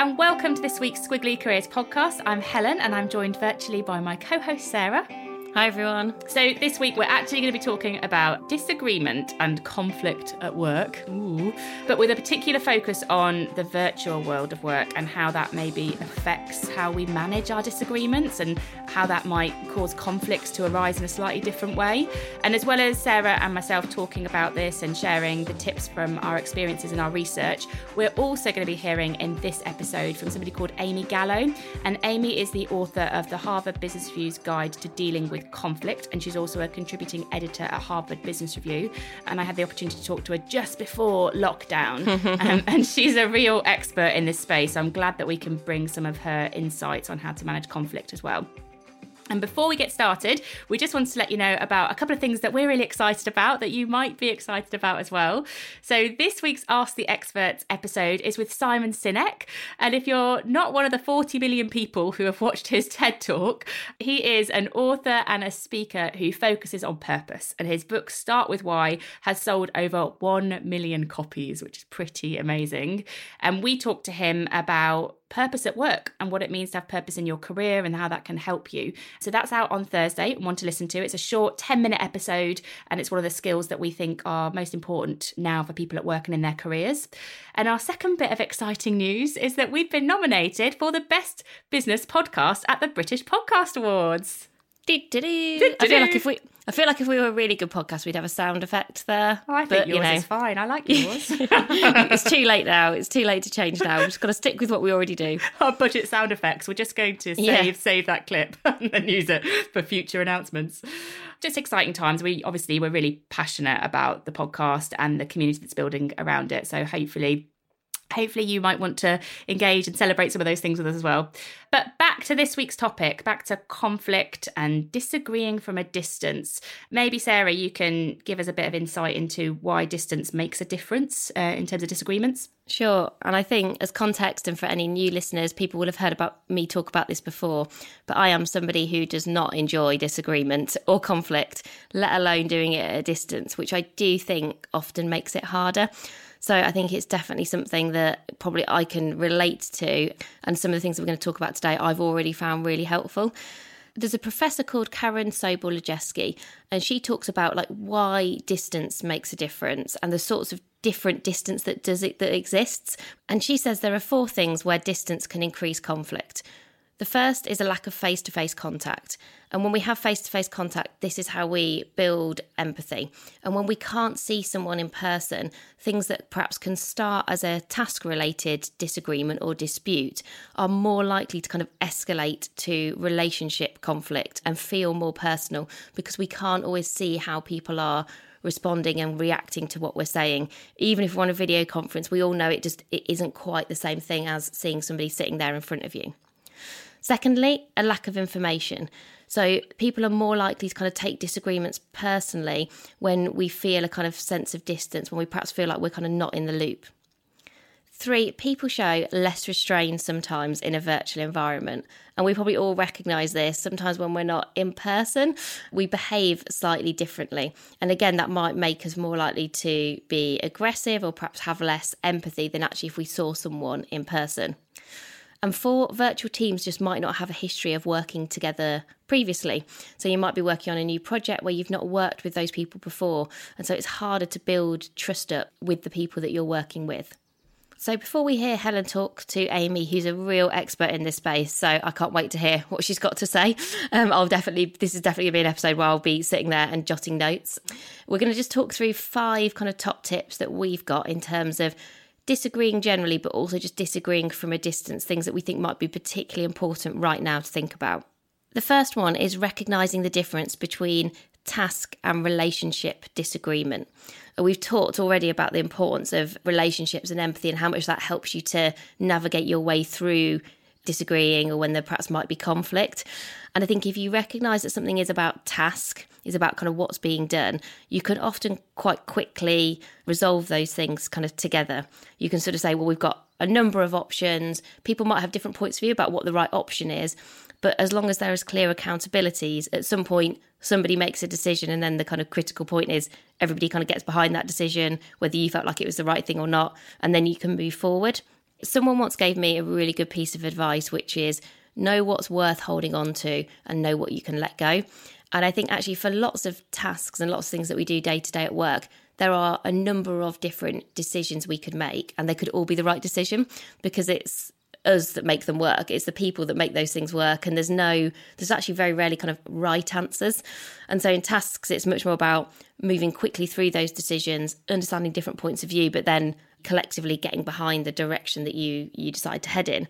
and welcome to this week's Squiggly Careers podcast. I'm Helen and I'm joined virtually by my co host Sarah. Hi, everyone. So, this week we're actually going to be talking about disagreement and conflict at work, Ooh. but with a particular focus on the virtual world of work and how that maybe affects how we manage our disagreements and how that might cause conflicts to arise in a slightly different way. And as well as Sarah and myself talking about this and sharing the tips from our experiences and our research, we're also going to be hearing in this episode from somebody called Amy Gallo. And Amy is the author of the Harvard Business Review's Guide to Dealing with conflict, and she's also a contributing editor at Harvard Business Review. And I had the opportunity to talk to her just before lockdown, um, and she's a real expert in this space. I'm glad that we can bring some of her insights on how to manage conflict as well. And before we get started, we just wanted to let you know about a couple of things that we're really excited about that you might be excited about as well. So, this week's Ask the Experts episode is with Simon Sinek. And if you're not one of the 40 million people who have watched his TED talk, he is an author and a speaker who focuses on purpose. And his book, Start With Why, has sold over 1 million copies, which is pretty amazing. And we talked to him about purpose at work and what it means to have purpose in your career and how that can help you. So that's out on Thursday. One to listen to. It's a short 10 minute episode and it's one of the skills that we think are most important now for people at work and in their careers. And our second bit of exciting news is that we've been nominated for the best business podcast at the British Podcast Awards. I feel like if we I feel like if we were a really good podcast, we'd have a sound effect there. Oh, I think but, yours you know, is fine. I like yours. it's too late now. It's too late to change now. We've just got to stick with what we already do. Our budget sound effects. We're just going to save yeah. save that clip and then use it for future announcements. Just exciting times. We obviously we're really passionate about the podcast and the community that's building around it. So hopefully hopefully you might want to engage and celebrate some of those things with us as well. But back to this week's topic, back to conflict and disagreeing from a distance. Maybe, Sarah, you can give us a bit of insight into why distance makes a difference uh, in terms of disagreements. Sure. And I think, as context, and for any new listeners, people will have heard about me talk about this before. But I am somebody who does not enjoy disagreement or conflict, let alone doing it at a distance, which I do think often makes it harder. So I think it's definitely something that probably I can relate to. And some of the things that we're going to talk about today, I've already found really helpful. There's a professor called Karen Sobol and she talks about like why distance makes a difference and the sorts of different distance that does it that exists. And she says there are four things where distance can increase conflict. The first is a lack of face to face contact. And when we have face to face contact, this is how we build empathy. And when we can't see someone in person, things that perhaps can start as a task related disagreement or dispute are more likely to kind of escalate to relationship conflict and feel more personal because we can't always see how people are responding and reacting to what we're saying. Even if we're on a video conference, we all know it just it isn't quite the same thing as seeing somebody sitting there in front of you. Secondly, a lack of information. So people are more likely to kind of take disagreements personally when we feel a kind of sense of distance, when we perhaps feel like we're kind of not in the loop. Three, people show less restraint sometimes in a virtual environment. And we probably all recognize this. Sometimes when we're not in person, we behave slightly differently. And again, that might make us more likely to be aggressive or perhaps have less empathy than actually if we saw someone in person. And for virtual teams, just might not have a history of working together previously. So you might be working on a new project where you've not worked with those people before. And so it's harder to build trust up with the people that you're working with. So before we hear Helen talk to Amy, who's a real expert in this space, so I can't wait to hear what she's got to say. Um, I'll definitely, this is definitely to be an episode where I'll be sitting there and jotting notes. We're to just talk through five kind of top tips that we've got in terms of disagreeing generally, but also just disagreeing from a distance, things that we think might be particularly important right now to think about. The first one is recognizing the difference between task and relationship disagreement. We've talked already about the importance of relationships and empathy and how much that helps you to navigate your way through disagreeing or when there perhaps might be conflict. And I think if you recognize that something is about task, is about kind of what's being done, you can often quite quickly resolve those things kind of together. You can sort of say, well, we've got a number of options. People might have different points of view about what the right option is. But as long as there is clear accountabilities, at some point somebody makes a decision, and then the kind of critical point is everybody kind of gets behind that decision, whether you felt like it was the right thing or not, and then you can move forward. Someone once gave me a really good piece of advice, which is know what's worth holding on to and know what you can let go. And I think actually for lots of tasks and lots of things that we do day to day at work, there are a number of different decisions we could make, and they could all be the right decision because it's us that make them work. It's the people that make those things work. And there's no, there's actually very rarely kind of right answers. And so in tasks, it's much more about moving quickly through those decisions, understanding different points of view, but then collectively getting behind the direction that you you decide to head in.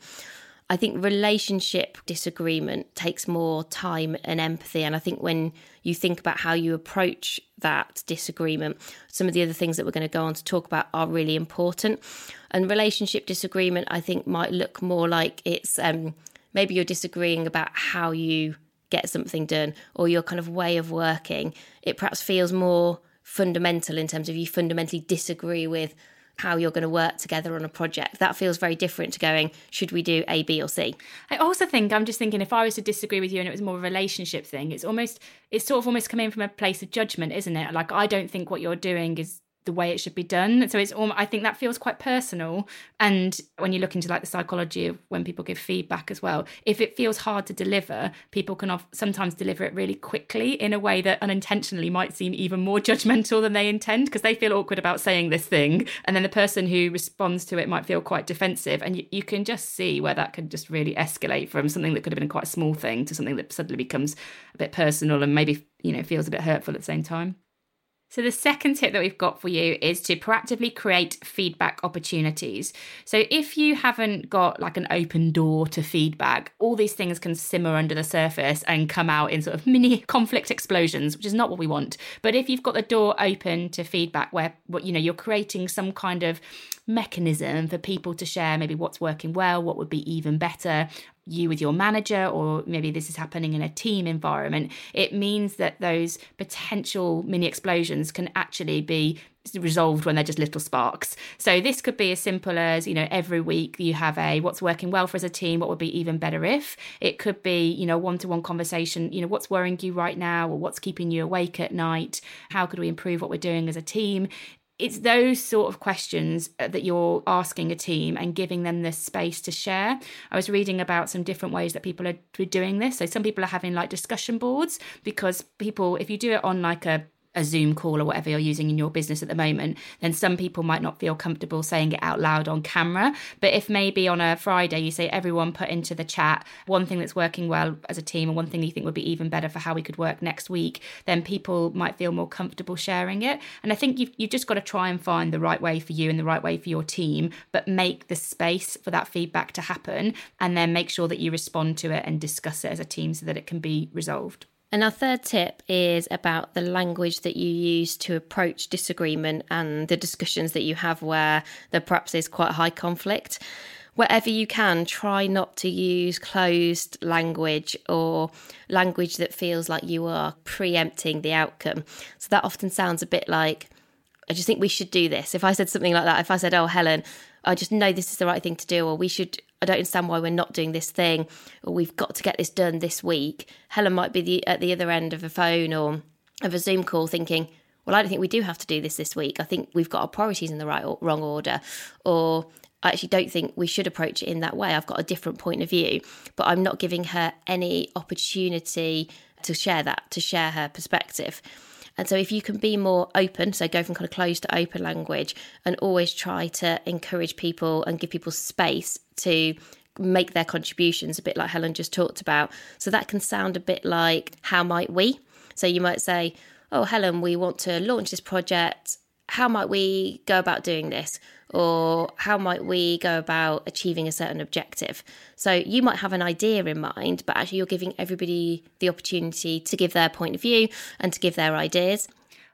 I think relationship disagreement takes more time and empathy. And I think when you think about how you approach that disagreement, some of the other things that we're going to go on to talk about are really important. And relationship disagreement, I think, might look more like it's um, maybe you're disagreeing about how you get something done or your kind of way of working. It perhaps feels more fundamental in terms of you fundamentally disagree with how you're going to work together on a project. That feels very different to going, should we do A, B, or C? I also think, I'm just thinking, if I was to disagree with you and it was more a relationship thing, it's almost, it's sort of almost coming from a place of judgment, isn't it? Like, I don't think what you're doing is the way it should be done. So it's all, I think that feels quite personal. And when you look into like the psychology of when people give feedback as well, if it feels hard to deliver, people can sometimes deliver it really quickly in a way that unintentionally might seem even more judgmental than they intend because they feel awkward about saying this thing. And then the person who responds to it might feel quite defensive. And you, you can just see where that can just really escalate from something that could have been quite a small thing to something that suddenly becomes a bit personal and maybe, you know, feels a bit hurtful at the same time. So, the second tip that we've got for you is to proactively create feedback opportunities. So, if you haven't got like an open door to feedback, all these things can simmer under the surface and come out in sort of mini conflict explosions, which is not what we want. But if you've got the door open to feedback where you know you're creating some kind of mechanism for people to share maybe what's working well, what would be even better, you with your manager, or maybe this is happening in a team environment, it means that those potential mini explosions can actually be resolved when they're just little sparks. So this could be as simple as, you know, every week you have a what's working well for as a team, what would be even better if. It could be, you know, one-to-one conversation, you know, what's worrying you right now or what's keeping you awake at night? How could we improve what we're doing as a team? It's those sort of questions uh, that you're asking a team and giving them the space to share. I was reading about some different ways that people are doing this. So some people are having like discussion boards because people, if you do it on like a a Zoom call or whatever you're using in your business at the moment, then some people might not feel comfortable saying it out loud on camera. But if maybe on a Friday you say everyone put into the chat one thing that's working well as a team and one thing you think would be even better for how we could work next week, then people might feel more comfortable sharing it. And I think you've, you've just got to try and find the right way for you and the right way for your team, but make the space for that feedback to happen and then make sure that you respond to it and discuss it as a team so that it can be resolved. And our third tip is about the language that you use to approach disagreement and the discussions that you have where there perhaps is quite high conflict. Wherever you can, try not to use closed language or language that feels like you are preempting the outcome. So that often sounds a bit like, I just think we should do this. If I said something like that, if I said, Oh, Helen, I just know this is the right thing to do, or we should I don't understand why we're not doing this thing, or we've got to get this done this week. Helen might be the, at the other end of a phone or of a Zoom call thinking, well, I don't think we do have to do this this week. I think we've got our priorities in the right or wrong order. Or I actually don't think we should approach it in that way. I've got a different point of view, but I'm not giving her any opportunity to share that, to share her perspective. And so, if you can be more open, so go from kind of closed to open language, and always try to encourage people and give people space to make their contributions, a bit like Helen just talked about. So, that can sound a bit like, how might we? So, you might say, Oh, Helen, we want to launch this project. How might we go about doing this? Or how might we go about achieving a certain objective? So you might have an idea in mind, but actually you're giving everybody the opportunity to give their point of view and to give their ideas.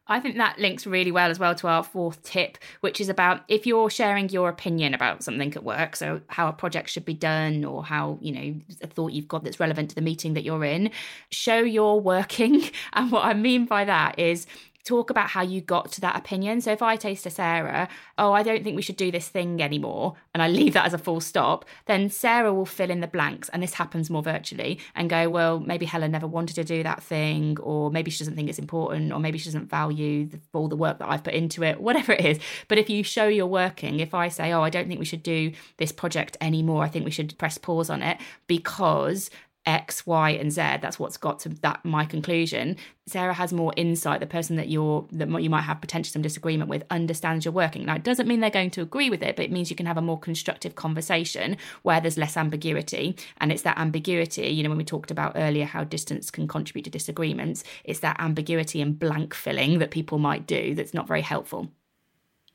I think that links really well as well to our fourth tip, which is about if you're sharing your opinion about something at work, so how a project should be done or how, you know, a thought you've got that's relevant to the meeting that you're in, show your working. And what I mean by that is talk about how you got to that opinion. So if I taste to Sarah, oh, I don't think we should do this thing anymore, and I leave that as a full stop, then Sarah will fill in the blanks, and this happens more virtually, and go, well, maybe Helen never wanted to do that thing, or maybe she doesn't think it's important, or maybe she doesn't value the, all the work that I've put into it, whatever it is. But if you show your working, if I say, oh, I don't think we should do this project anymore, I think we should press pause on it because X, Y, and Z. That's what's got to that my conclusion. Sarah has more insight. The person that you're that you might have potentially some disagreement with understands your working. Now, it doesn't mean they're going to agree with it, but it means you can have a more constructive conversation where there's less ambiguity. And it's that ambiguity, you know, when we talked about earlier how distance can contribute to disagreements, it's that ambiguity and blank filling that people might do that's not very helpful.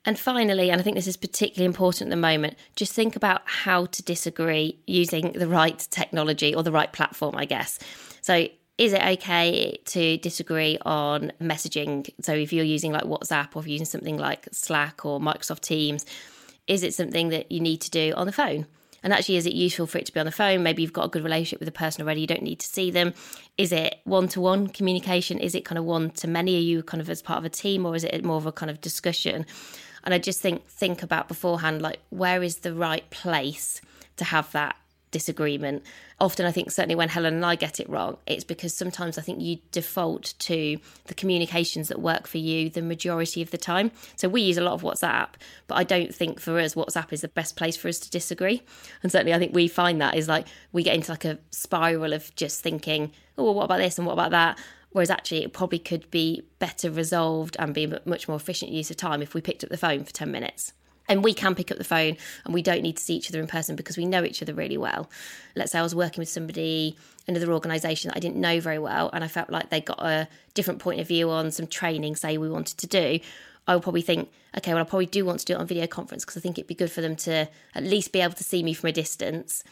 And finally, and I think this is particularly important at the moment, just think about how to disagree using the right technology or the right platform, I guess. So, is it okay to disagree on messaging? So, if you're using like WhatsApp or using something like Slack or Microsoft Teams, is it something that you need to do on the phone? And actually, is it useful for it to be on the phone? Maybe you've got a good relationship with the person already, you don't need to see them. Is it one to one communication? Is it kind of one to many? Are you kind of as part of a team or is it more of a kind of discussion? And I just think think about beforehand, like where is the right place to have that disagreement. Often, I think, certainly when Helen and I get it wrong, it's because sometimes I think you default to the communications that work for you the majority of the time. So we use a lot of WhatsApp, but I don't think for us, WhatsApp is the best place for us to disagree. And certainly, I think we find that is like we get into like a spiral of just thinking, oh, well, what about this and what about that? Whereas actually, it probably could be better resolved and be much more efficient use of time if we picked up the phone for 10 minutes. And we can pick up the phone and we don't need to see each other in person because we know each other really well. Let's say I was working with somebody, another organisation that I didn't know very well, and I felt like they got a different point of view on some training, say, we wanted to do. I would probably think, okay, well, I probably do want to do it on video conference because I think it'd be good for them to at least be able to see me from a distance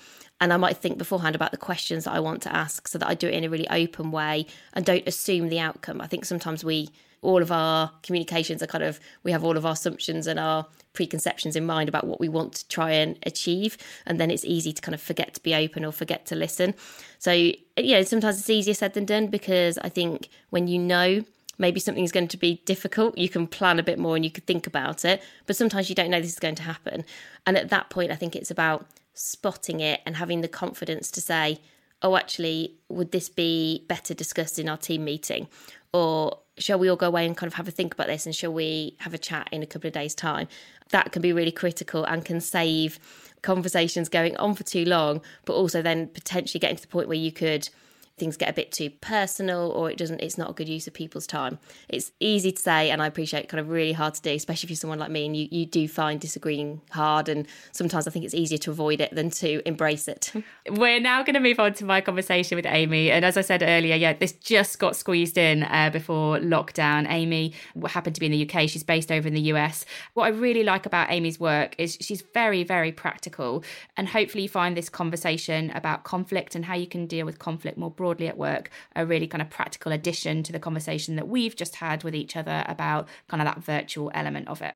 and I might think beforehand about the questions that I want to ask so that I do it in a really open way and don't assume the outcome. I think sometimes we, all of our communications are kind of, we have all of our assumptions and our preconceptions in mind about what we want to try and achieve. And then it's easy to kind of forget to be open or forget to listen. So, you know, sometimes it's easier said than done because I think when you know maybe something's going to be difficult, you can plan a bit more and you can think about it. But sometimes you don't know this is going to happen. And at that point, I think it's about spotting it and having the confidence to say, oh, actually, would this be better discussed in our team meeting? Or shall we all go away and kind of have a think about this and shall we have a chat in a couple of days' time? That can be really critical and can save conversations going on for too long, but also then potentially getting to the point where you could things get a bit too personal or it doesn't it's not a good use of people's time. It's easy to say and i appreciate kind of really hard to do especially if you're someone like me and you, you do find disagreeing hard and sometimes i think it's easier to avoid it than to embrace it. We're now going to move on to my conversation with amy and as i said earlier yeah this just got squeezed in uh, before lockdown. Amy happened to be in the uk she's based over in the us what i really like about amy's work is she's very very practical and hopefully you find this conversation about conflict and how you can deal with conflict more broadly broadly at work a really kind of practical addition to the conversation that we've just had with each other about kind of that virtual element of it.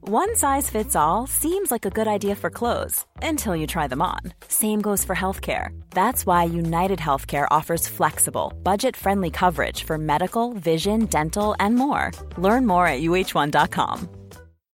One size fits all seems like a good idea for clothes until you try them on. Same goes for healthcare. That's why United Healthcare offers flexible, budget friendly coverage for medical, vision, dental, and more. Learn more at uh1.com.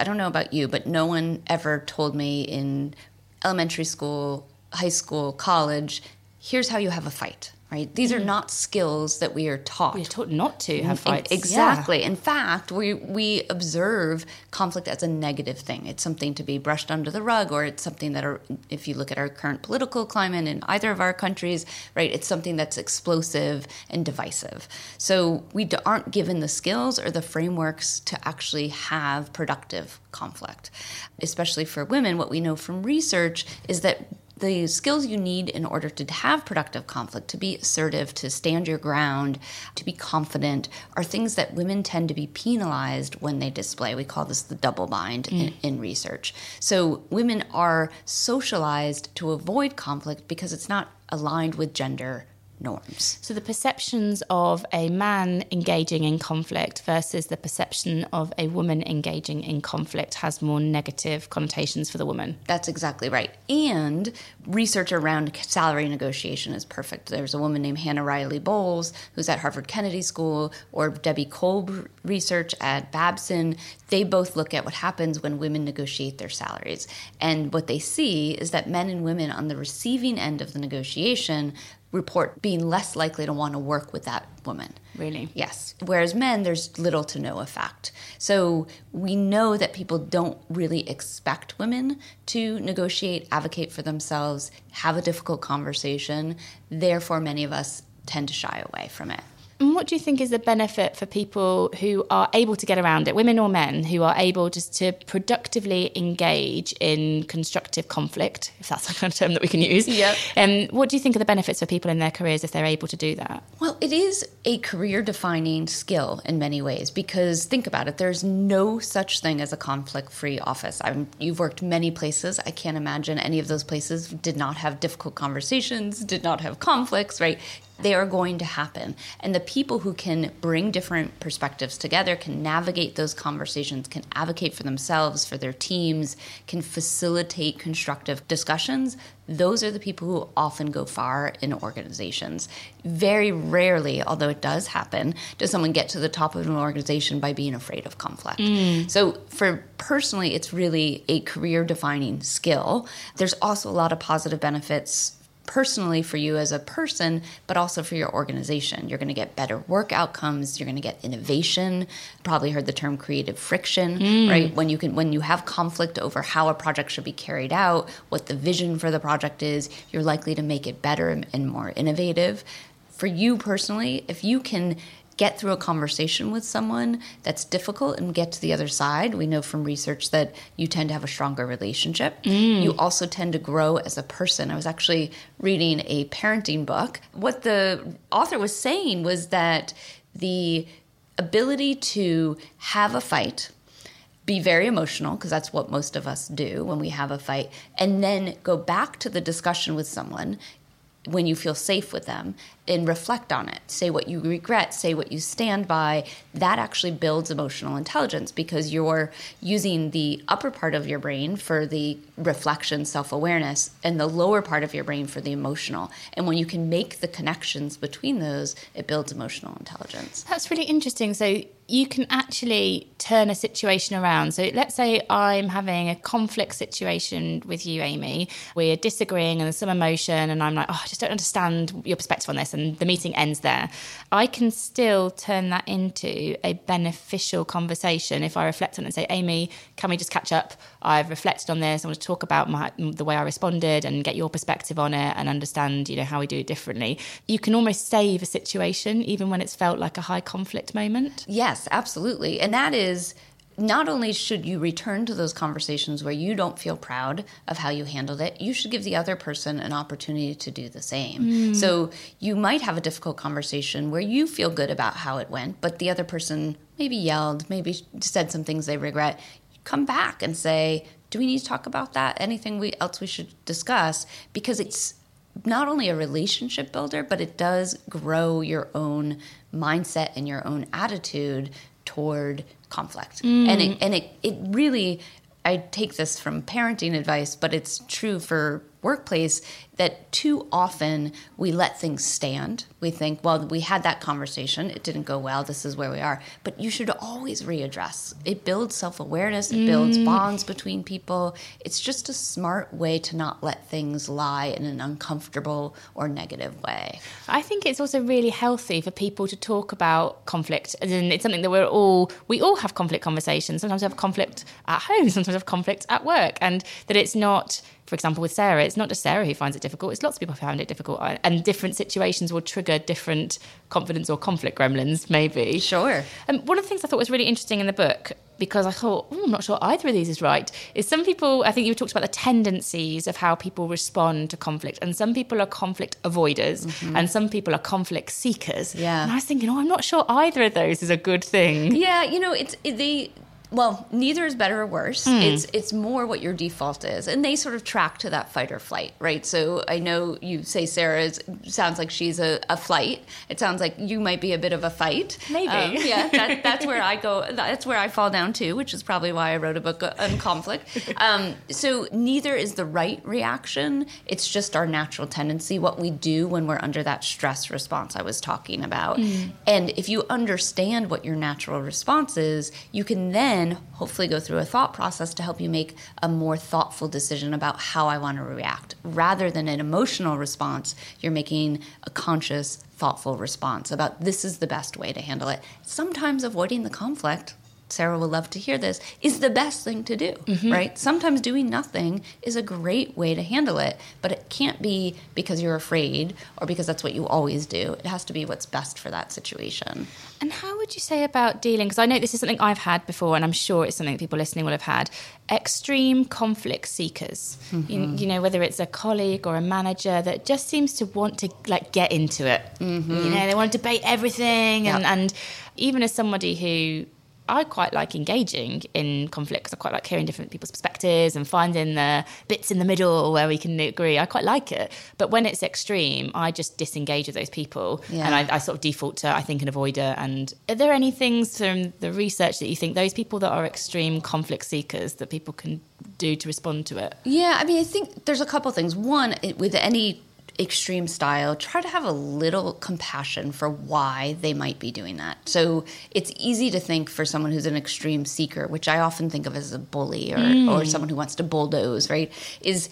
I don't know about you, but no one ever told me in elementary school, high school, college, here's how you have a fight. Right? These are mm-hmm. not skills that we are taught. We're taught not to have fights. Exactly. In fact, we we observe conflict as a negative thing. It's something to be brushed under the rug, or it's something that, are, if you look at our current political climate in either of our countries, right, it's something that's explosive and divisive. So we d- aren't given the skills or the frameworks to actually have productive conflict. Especially for women, what we know from research is that the skills you need in order to have productive conflict, to be assertive, to stand your ground, to be confident, are things that women tend to be penalized when they display. We call this the double bind in, mm. in research. So women are socialized to avoid conflict because it's not aligned with gender norms. So the perceptions of a man engaging in conflict versus the perception of a woman engaging in conflict has more negative connotations for the woman. That's exactly right. And research around salary negotiation is perfect. There's a woman named Hannah Riley Bowles who's at Harvard Kennedy School, or Debbie Kolb research at Babson. They both look at what happens when women negotiate their salaries. And what they see is that men and women on the receiving end of the negotiation report being less likely to want to work with that woman. Really? Yes. Whereas men, there's little to no effect. So we know that people don't really expect women to negotiate, advocate for themselves, have a difficult conversation. Therefore, many of us tend to shy away from it. And what do you think is the benefit for people who are able to get around it, women or men, who are able just to productively engage in constructive conflict, if that's a kind of term that we can use? Yep. And um, what do you think are the benefits for people in their careers if they're able to do that? Well, it is a career defining skill in many ways because think about it, there's no such thing as a conflict free office. I'm, you've worked many places. I can't imagine any of those places did not have difficult conversations, did not have conflicts, right? They are going to happen. And the people who can bring different perspectives together can navigate those conversations, can advocate for themselves, for their teams, can facilitate constructive discussions. Those are the people who often go far in organizations. Very rarely, although it does happen, does someone get to the top of an organization by being afraid of conflict. Mm. So, for personally, it's really a career defining skill. There's also a lot of positive benefits personally for you as a person, but also for your organization. You're going to get better work outcomes. You're going to get innovation. Probably heard the term creative friction, mm. right? When you can, when you have conflict over how a project should be carried out, what the vision for the project is, you're likely to make it better and, and more innovative. For you personally, if you can get through a conversation with someone that's difficult and get to the other side. We know from research that you tend to have a stronger relationship. Mm. You also tend to grow as a person. I was actually reading a parenting book. What the author was saying was that the ability to have a fight be very emotional because that's what most of us do when we have a fight and then go back to the discussion with someone when you feel safe with them and reflect on it. Say what you regret, say what you stand by. That actually builds emotional intelligence because you're using the upper part of your brain for the reflection, self awareness, and the lower part of your brain for the emotional. And when you can make the connections between those, it builds emotional intelligence. That's really interesting. So you can actually turn a situation around. So let's say I'm having a conflict situation with you, Amy. We're disagreeing and there's some emotion, and I'm like, oh, I just don't understand your perspective on this. And the meeting ends there. I can still turn that into a beneficial conversation if I reflect on it and say, Amy, can we just catch up? I've reflected on this. I want to talk about my, the way I responded and get your perspective on it and understand, you know, how we do it differently. You can almost save a situation even when it's felt like a high conflict moment. Yes, absolutely. And that is not only should you return to those conversations where you don't feel proud of how you handled it, you should give the other person an opportunity to do the same. Mm. So you might have a difficult conversation where you feel good about how it went, but the other person maybe yelled, maybe said some things they regret. Come back and say, do we need to talk about that? Anything we, else we should discuss? Because it's not only a relationship builder, but it does grow your own mindset and your own attitude toward conflict. Mm. And it and it it really I take this from parenting advice, but it's true for workplace that too often we let things stand. We think, well, we had that conversation, it didn't go well, this is where we are. But you should always readdress. It builds self awareness, it mm. builds bonds between people. It's just a smart way to not let things lie in an uncomfortable or negative way. I think it's also really healthy for people to talk about conflict. And it's something that we're all, we all have conflict conversations. Sometimes we have conflict at home, sometimes we have conflict at work, and that it's not for example, with Sarah, it's not just Sarah who finds it difficult, it's lots of people who find it difficult. And different situations will trigger different confidence or conflict gremlins, maybe. Sure. And um, one of the things I thought was really interesting in the book, because I thought, oh, I'm not sure either of these is right, is some people, I think you talked about the tendencies of how people respond to conflict. And some people are conflict avoiders, mm-hmm. and some people are conflict seekers. Yeah. And I was thinking, oh, I'm not sure either of those is a good thing. Yeah, you know, it's, they, well, neither is better or worse. Mm. It's it's more what your default is, and they sort of track to that fight or flight, right? So I know you say Sarah sounds like she's a, a flight. It sounds like you might be a bit of a fight. Maybe, um, yeah. That, that's where I go. That's where I fall down too, which is probably why I wrote a book on conflict. Um, so neither is the right reaction. It's just our natural tendency, what we do when we're under that stress response I was talking about. Mm. And if you understand what your natural response is, you can then then hopefully go through a thought process to help you make a more thoughtful decision about how I want to react. Rather than an emotional response, you're making a conscious, thoughtful response about this is the best way to handle it. Sometimes avoiding the conflict Sarah will love to hear this, is the best thing to do, mm-hmm. right? Sometimes doing nothing is a great way to handle it, but it can't be because you're afraid or because that's what you always do. It has to be what's best for that situation. And how would you say about dealing? Because I know this is something I've had before, and I'm sure it's something people listening will have had. Extreme conflict seekers. Mm-hmm. You, you, know, whether it's a colleague or a manager that just seems to want to like get into it. Mm-hmm. You know, they want to debate everything, and, and even as somebody who I quite like engaging in conflicts. I quite like hearing different people's perspectives and finding the bits in the middle where we can agree. I quite like it. But when it's extreme, I just disengage with those people. Yeah. And I, I, sort of default to, I think, an avoider. And are there any things from the research that you think those people that are extreme conflict seekers that people can do to respond to it? Yeah, I mean, I think there's a couple of things. One, with any extreme style, try to have a little compassion for why they might be doing that. So it's easy to think for someone who's an extreme seeker, which I often think of as a bully or, mm. or someone who wants to bulldoze, right? Is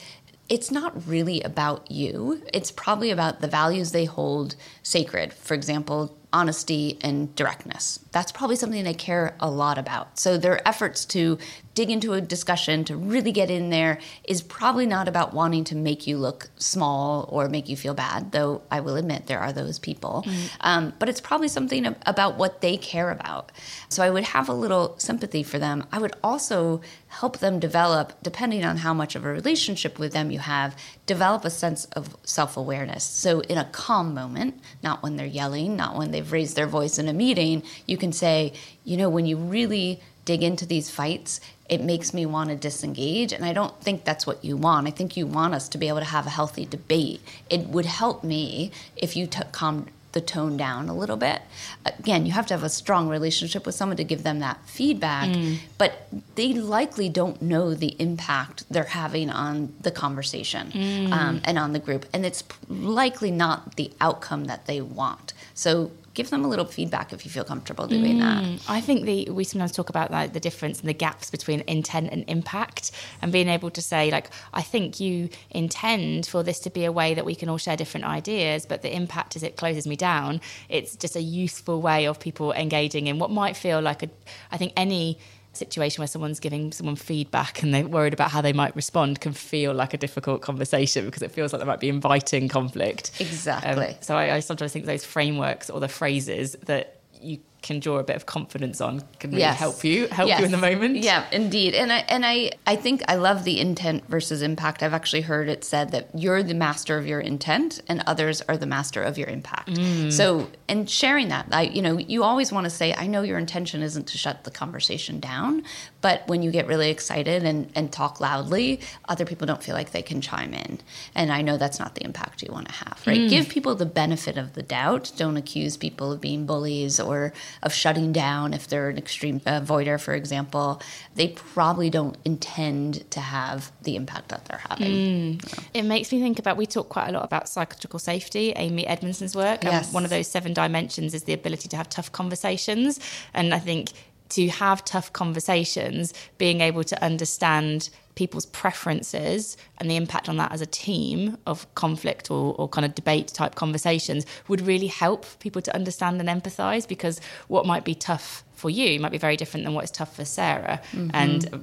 it's not really about you. It's probably about the values they hold sacred. For example, honesty and directness. That's probably something they care a lot about. So their efforts to dig into a discussion, to really get in there, is probably not about wanting to make you look small or make you feel bad, though I will admit there are those people. Mm-hmm. Um, but it's probably something about what they care about. So I would have a little sympathy for them. I would also help them develop, depending on how much of a relationship with them you have, develop a sense of self awareness. So in a calm moment, not when they're yelling, not when they've raised their voice in a meeting, you can say, you know, when you really dig into these fights, it makes me want to disengage. And I don't think that's what you want. I think you want us to be able to have a healthy debate. It would help me if you took calm the tone down a little bit. Again, you have to have a strong relationship with someone to give them that feedback, mm. but they likely don't know the impact they're having on the conversation mm. um, and on the group. And it's likely not the outcome that they want. So give them a little feedback if you feel comfortable doing that. Mm, I think the we sometimes talk about like the difference and the gaps between intent and impact, and being able to say like, I think you intend for this to be a way that we can all share different ideas, but the impact is it closes me down. It's just a useful way of people engaging in what might feel like a. I think any situation where someone's giving someone feedback and they're worried about how they might respond can feel like a difficult conversation because it feels like they might be inviting conflict. Exactly. Um, so I, I sometimes think those frameworks or the phrases that you can draw a bit of confidence on can really Yes. help you help Yes. you in the moment. Yeah, indeed. And I and I I think I love the intent versus impact. I've actually heard it said that you're the master of your intent and others are the master of your impact. Mm. So, and sharing that, I you know, you always want to say I know your intention isn't to shut the conversation down, but when you get really excited and and talk loudly, other people don't feel like they can chime in. And I know that's not the impact you want to have, right? Mm. Give people the benefit of the doubt. Don't accuse people of being bullies or of shutting down if they're an extreme uh, avoider, for example. They probably don't intend to have the impact that they're having. Mm. It makes me think about we talk quite a lot about psychological safety, Amy Edmondson's work. Yes. One of those seven dimensions is the ability to have tough conversations. And I think to have tough conversations, being able to understand people's preferences and the impact on that as a team of conflict or, or kind of debate type conversations would really help people to understand and empathize because what might be tough for you might be very different than what is tough for Sarah. Mhm. And uh,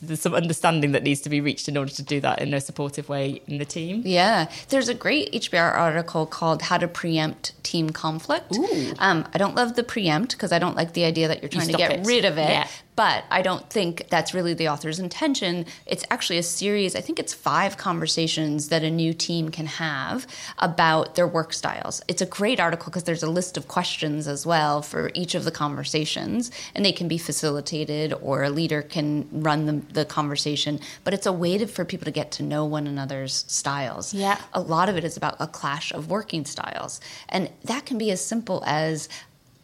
there's some understanding that needs to be reached in order to do that in a supportive way in the team. Yeah, there's a great HBR article called "How to Preempt Team Conflict." Um, I don't love the preempt because I don't like the idea that you're You trying to get it. rid of it. Yeah. But I don't think that's really the author's intention. It's actually a series. I think it's five conversations that a new team can have about their work styles. It's a great article because there's a list of questions as well for each of the conversations, and they can be facilitated or a leader can run the, the conversation. But it's a way to, for people to get to know one another's styles. Yeah. A lot of it is about a clash of working styles. And that can be as simple as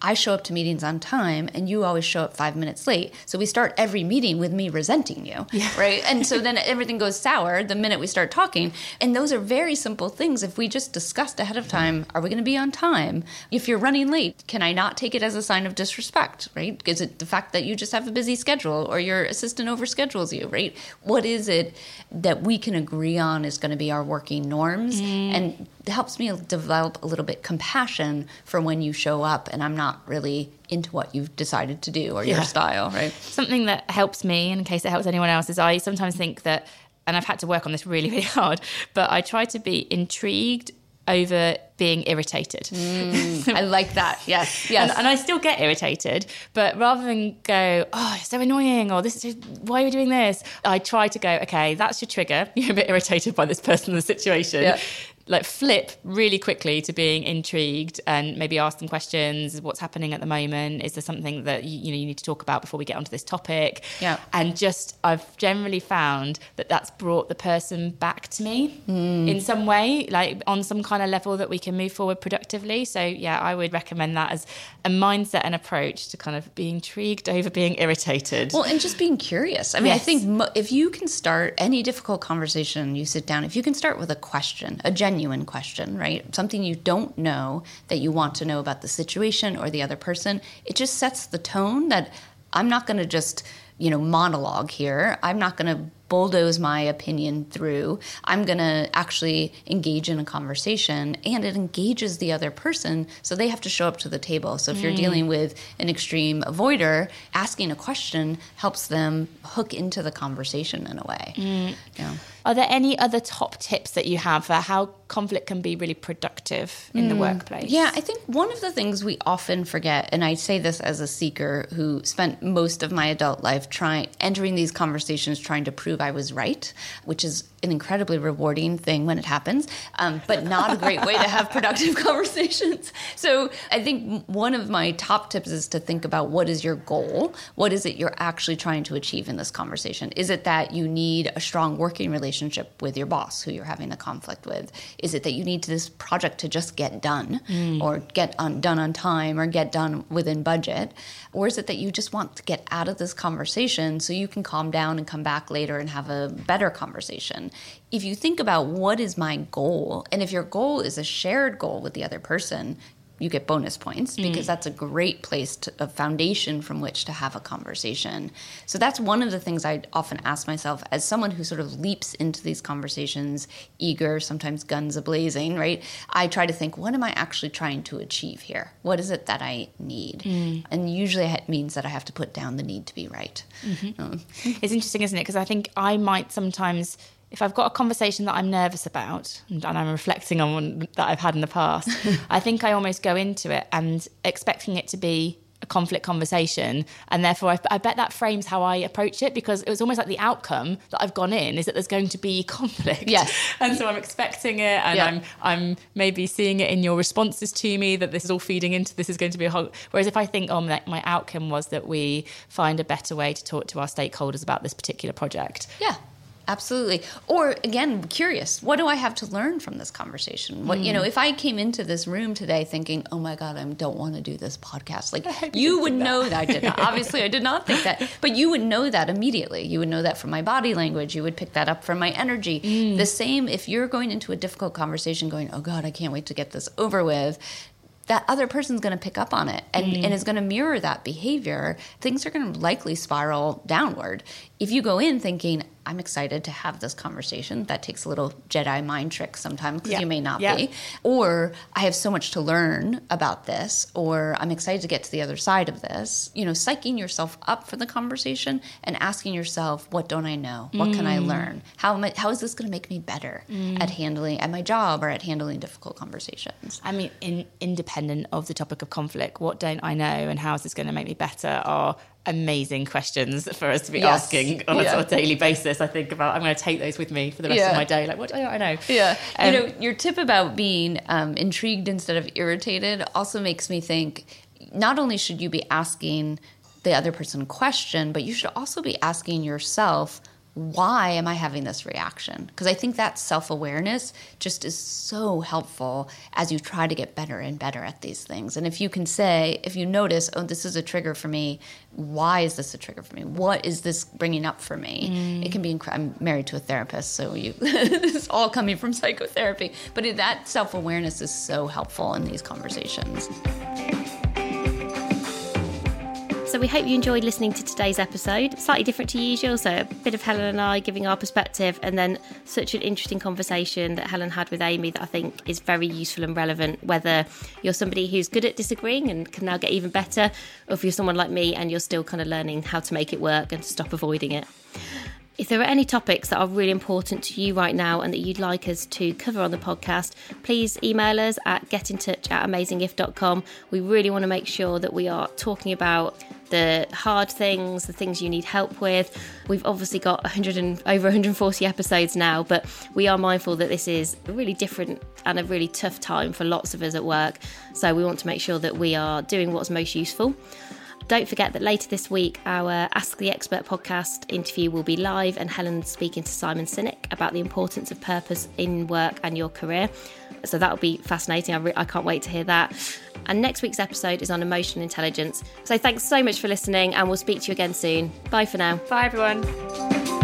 I show up to meetings on time and you always show up five minutes late. So we start every meeting with me resenting you. Right. And so then everything goes sour the minute we start talking. And those are very simple things. If we just discussed ahead of time, are we going to be on time? If you're running late, can I not take it as a sign of disrespect? Right. Is it the fact that you just have a busy schedule or your assistant overschedules you? Right. What is it that we can agree on is going to be our working norms? Mm. And it helps me develop a little bit compassion for when you show up and I'm not really into what you've decided to do or Yeah. your style, right? Something that helps me, and in case it helps anyone else, is I sometimes think that, and I've had to work on this really, really hard, but I try to be intrigued over being irritated. Mm, I like that. Yes. Yes. And, and I still get irritated, but rather than go, oh, it's so annoying, or this is why are we doing this? I try to go, okay, that's your trigger. You're a bit irritated by this person in the situation. Yeah. Like flip really quickly to being intrigued and maybe ask them questions. What's happening at the moment? Is there something that you, you know you need to talk about before we get onto this topic? Yeah. And just I've generally found that that's brought the person back to me Mm. in some way, like on some kind of level that we can move forward productively. So yeah, I would recommend that as a mindset and approach to kind of be intrigued over being irritated. Well, and just being curious. I mean, I think mo- if you can start any difficult conversation, you sit down, if you can start with a question, a genuine question, right? Something you don't know that you want to know about the situation or the other person, it just sets the tone that I'm not going to just, you know, monologue here. I'm not going to bulldoze my opinion through. I'm going to actually engage in a conversation and it engages the other person. So they have to show up to the table. So if you're Mm. dealing with an extreme avoider, asking a question helps them hook into the conversation in a way. Mm. Yeah. Are there any other top tips that you have for how conflict can be really productive in the Mm. workplace? Yeah, I think one of the things we often forget, and I say this as a seeker who spent most of my adult life trying entering these conversations trying to prove I was right, which is an incredibly rewarding thing when it happens, um, but not a great way to have productive conversations. So I think one of my top tips is to think about what is your goal? What is it you're actually trying to achieve in this conversation? Is it that you need a strong working relationship with your boss who you're having a conflict with? Is it that you need this project to just get done Mm. or get on, done on time or get done within budget? Or is it that you just want to get out of this conversation so you can calm down and come back later and have a better conversation? If you think about what is my goal, and if your goal is a shared goal with the other person, you get bonus points mm. because that's a great place to, a foundation from which to have a conversation. So that's one of the things I often ask myself as someone who sort of leaps into these conversations eager, sometimes guns a blazing, right? I try to think, what am I actually trying to achieve here? What is it that I need? Mm. And usually it means that I have to put down the need to be right. Mm-hmm. Um, It's interesting, isn't it? Because I think I might sometimes, if I've got a conversation that I'm nervous about, and I'm reflecting on one that I've had in the past, I think I almost go into it and expecting it to be a conflict conversation, and therefore I, I bet that frames how I approach it because it was almost like the outcome that I've gone in is that there's going to be conflict. Yes. and so I'm expecting it, and Yeah. I'm I'm maybe seeing it in your responses to me that this is all feeding into this is going to be a whole. Whereas if I think, oh, my, my outcome was that we find a better way to talk to our stakeholders about this particular project. Yeah, absolutely. Or again, curious. What do I have to learn from this conversation? What you know, if I came into this room today thinking, "Oh my god, I don't want to do this podcast," like you would know that I did not. Obviously, I did not think that, but you would know that immediately. You would know that from my body language. You would pick that up from my energy. The same if you're going into a difficult conversation, going, "Oh god, I can't wait to get this over with." that other person's going to pick up on it and, and is going to mirror that behavior, things are going to likely spiral downward. If you go in thinking, I'm excited to have this conversation, that takes a little Jedi mind trick sometimes because Yeah. you may not Yeah. be. Or I have so much to learn about this, or I'm excited to get to the other side of this. You know, psyching yourself up for the conversation and asking yourself, what don't I know? What can I mm. learn? How, am I, how is this going to make me better mm. at handling, at my job or at handling difficult conversations? I mean, in, independent of the topic of conflict, what don't I know and how is this going to make me better are amazing questions for us to be Yes. asking on a sort of daily basis. I think about, I'm going to take those with me for the rest Yeah. of my day. Like, what don't I know? Yeah. Um, you know, your tip about being um, intrigued instead of irritated also makes me think not only should you be asking the other person a question, but you should also be asking yourself, why am I having this reaction? Because I think that self awareness just is so helpful as you try to get better and better at these things. And if you can say, if you notice, oh, this is a trigger for me, why is this a trigger for me? What is this bringing up for me? It can be, incre- I'm married to a therapist, so you, this is all coming from psychotherapy. But that self awareness is so helpful in these conversations. So we hope you enjoyed listening to today's episode. Slightly different to usual, so a bit of Helen and I giving our perspective, and then such an interesting conversation that Helen had with Amy that I think is very useful and relevant. Whether you're somebody who's good at disagreeing and can now get even better, or if you're someone like me and you're still kind of learning how to make it work and to stop avoiding it. If there are any topics that are really important to you right now and that you'd like us to cover on the podcast, please email us at getintouch at amazingif.com. We really want to make sure that we are talking about the hard things, the things you need help with. We've obviously got 100 and, over 140 episodes now, but we are mindful that this is a really different and a really tough time for lots of us at work. So we want to make sure that we are doing what's most useful. Don't forget that later this week, our Ask the Expert podcast interview will be live, and Helen's speaking to Simon Sinek about the importance of purpose in work and your career. So that'll be fascinating. I, re- I can't wait to hear that. And next week's episode is on emotional intelligence. So thanks so much for listening, and we'll speak to you again soon. Bye for now. Bye, everyone.